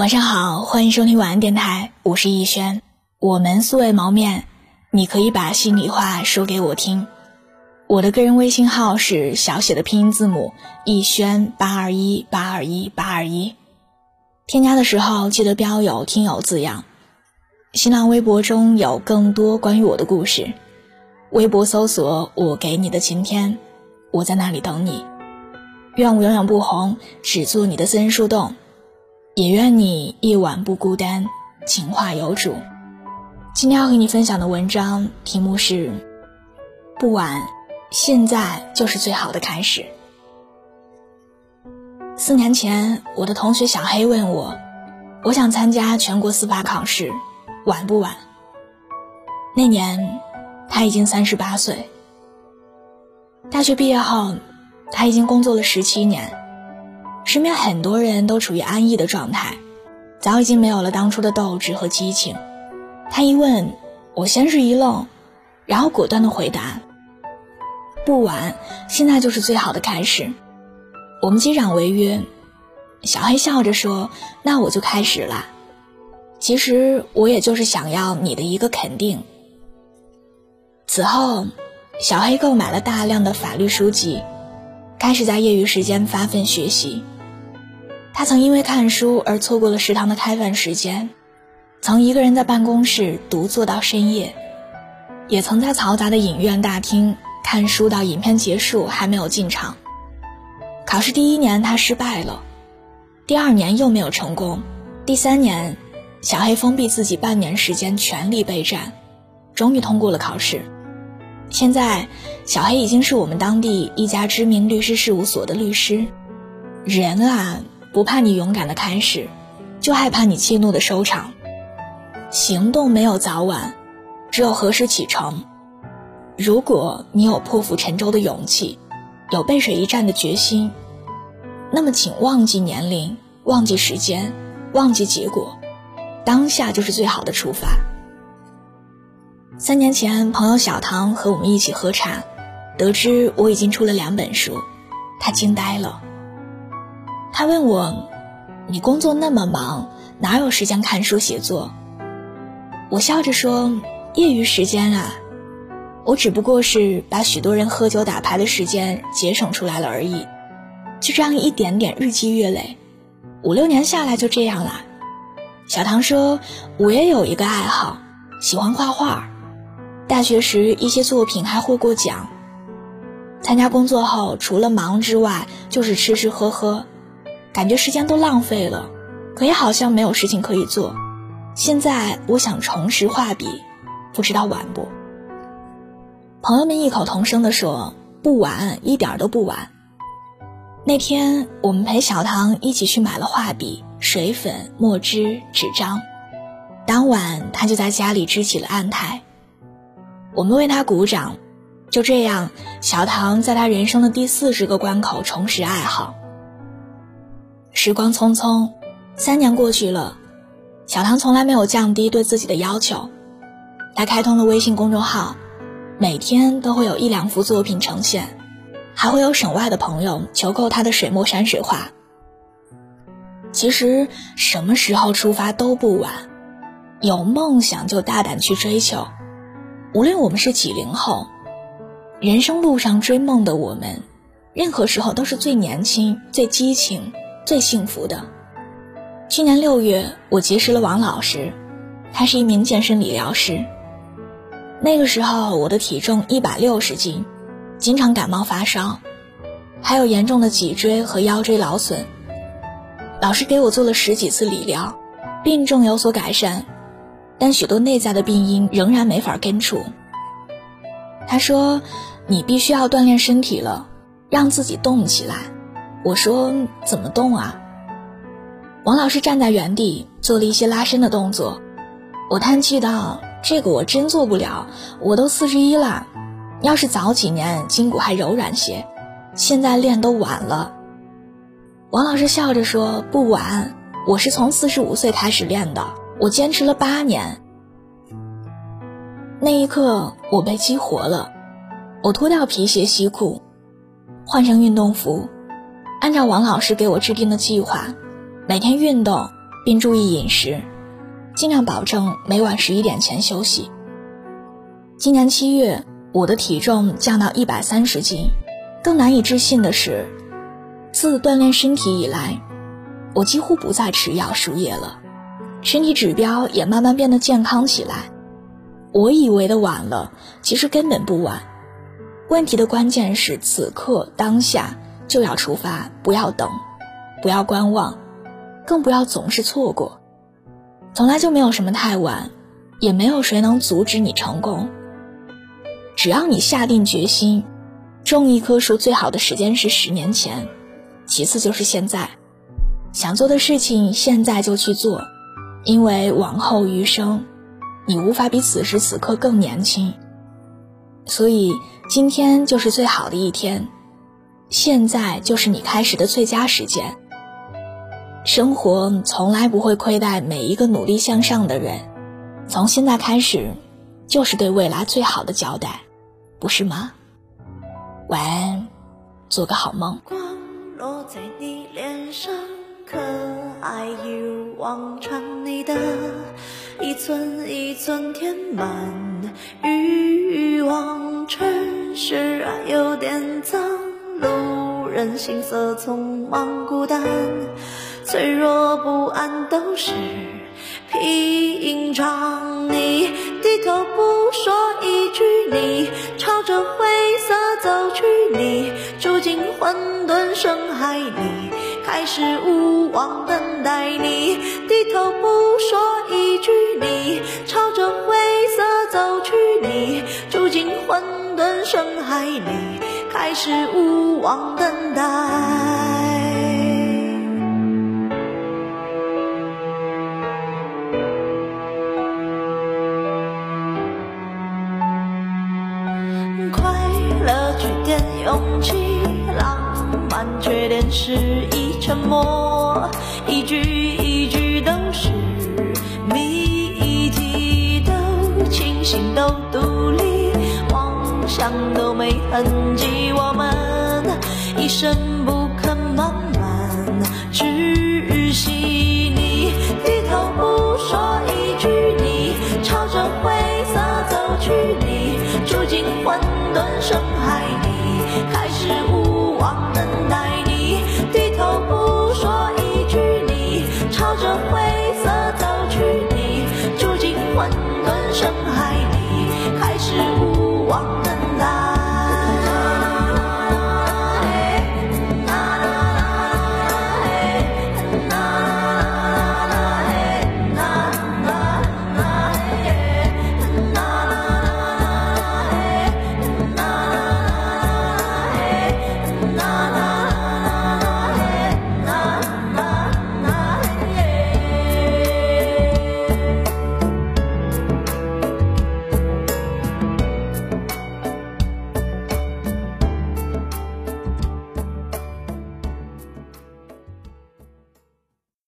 晚上好，欢迎收听晚安电台，我是逸轩。我们素未谋面，你可以把心里话说给我听。我的个人微信号是小写的拼音字母逸轩八二一八二一八二一。添加的时候记得标有“听友”字样。新浪微博中有更多关于我的故事，微博搜索“我给你的晴天”，我在那里等你。愿我永远不红，只做你的私人树洞。也愿你夜晚不孤单，情话有主。今天要和你分享的文章题目是：不晚，现在就是最好的开始。四年前，我的同学小黑问我，我想参加全国司法考试，晚不晚？那年，他已经三十八岁。大学毕业后，他已经工作了十七年。身边很多人都处于安逸的状态，早已经没有了当初的斗志和激情。他一问，我先是一愣，然后果断的回答：“不晚，现在就是最好的开始。”我们击掌违约。小黑笑着说：“那我就开始了。”其实我也就是想要你的一个肯定。此后，小黑购买了大量的法律书籍，开始在业余时间发奋学习。他曾因为看书而错过了食堂的开饭时间，曾一个人在办公室独坐到深夜，也曾在嘈杂的影院大厅看书到影片结束还没有进场。考试第一年他失败了，第二年又没有成功，第三年，小黑封闭自己半年时间全力备战，终于通过了考试。现在，小黑已经是我们当地一家知名律师事务所的律师。人啊！不怕你勇敢的开始，就害怕你气怒的收场。行动没有早晚，只有何时启程。如果你有破釜沉舟的勇气，有背水一战的决心，那么请忘记年龄，忘记时间，忘记结果，当下就是最好的出发。三年前，朋友小唐和我们一起喝茶，得知我已经出了两本书，他惊呆了。他问我：“你工作那么忙，哪有时间看书写作？”我笑着说：“业余时间啊，我只不过是把许多人喝酒打牌的时间节省出来了而已。就这样一点点日积月累，五六年下来就这样了。”小唐说：“我也有一个爱好，喜欢画画。大学时一些作品还获过奖。参加工作后，除了忙之外，就是吃吃喝喝。”感觉时间都浪费了，可也好像没有事情可以做。现在我想重拾画笔，不知道晚不？朋友们异口同声地说：“不晚，一点都不晚。”那天我们陪小唐一起去买了画笔、水粉、墨汁、纸张。当晚他就在家里支起了案台，我们为他鼓掌。就这样，小唐在他人生的第四十个关口重拾爱好。时光匆匆，三年过去了，小唐从来没有降低对自己的要求。他开通了微信公众号，每天都会有一两幅作品呈现，还会有省外的朋友求购他的水墨山水画。其实什么时候出发都不晚，有梦想就大胆去追求。无论我们是几零后，人生路上追梦的我们，任何时候都是最年轻、最激情。最幸福的。去年六月，我结识了王老师，他是一名健身理疗师。那个时候，我的体重一百六十斤，经常感冒发烧，还有严重的脊椎和腰椎劳损。老师给我做了十几次理疗，病症有所改善，但许多内在的病因仍然没法根除。他说：“你必须要锻炼身体了，让自己动起来。”我说怎么动啊？王老师站在原地做了一些拉伸的动作，我叹气道：“这个我真做不了，我都四十一了，要是早几年筋骨还柔软些，现在练都晚了。”王老师笑着说：“不晚，我是从四十五岁开始练的，我坚持了八年。”那一刻我被激活了，我脱掉皮鞋西裤，换上运动服。按照王老师给我制定的计划，每天运动，并注意饮食，尽量保证每晚十一点前休息。今年七月，我的体重降到一百三十斤。更难以置信的是，自锻炼身体以来，我几乎不再吃药输液了，身体指标也慢慢变得健康起来。我以为的晚了，其实根本不晚。问题的关键是此刻当下就要出发，不要等，不要观望，更不要总是错过。从来就没有什么太晚，也没有谁能阻止你成功。只要你下定决心。种一棵树最好的时间是十年前，其次就是现在。想做的事情现在就去做，因为往后余生，你无法比此时此刻更年轻。所以今天就是最好的一天，现在就是你开始的最佳时间。生活从来不会亏待每一个努力向上的人，从现在开始，就是对未来最好的交代，不是吗？晚安，做个好梦。光落在你脸上，可爱一往常，你的一寸一寸填满人行色匆忙，孤单，脆弱不安都是平常。你低头不说一句，你朝着灰色。走去，你住进混沌深海里，开始无望等待你。低头不说一句，你朝着灰色走去，你住进混沌深海里，开始无望等待。快乐缺点勇气浪漫，缺点是一沉默，一句一都没痕迹，我们一生不肯慢慢窒息。你低头不说一句，你朝着灰色走去，你住进混沌深。